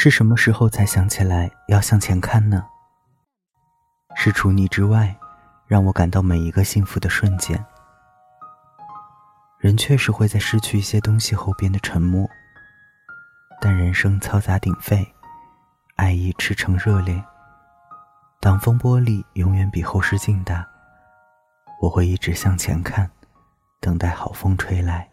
是什么时候才想起来要向前看呢？是除你之外让我感到每一个幸福的瞬间。人确实会在失去一些东西后变得沉默但人生嘈杂鼎沸爱意赤诚热烈。挡风玻璃永远比后视镜大我会一直向前看等待好风吹来。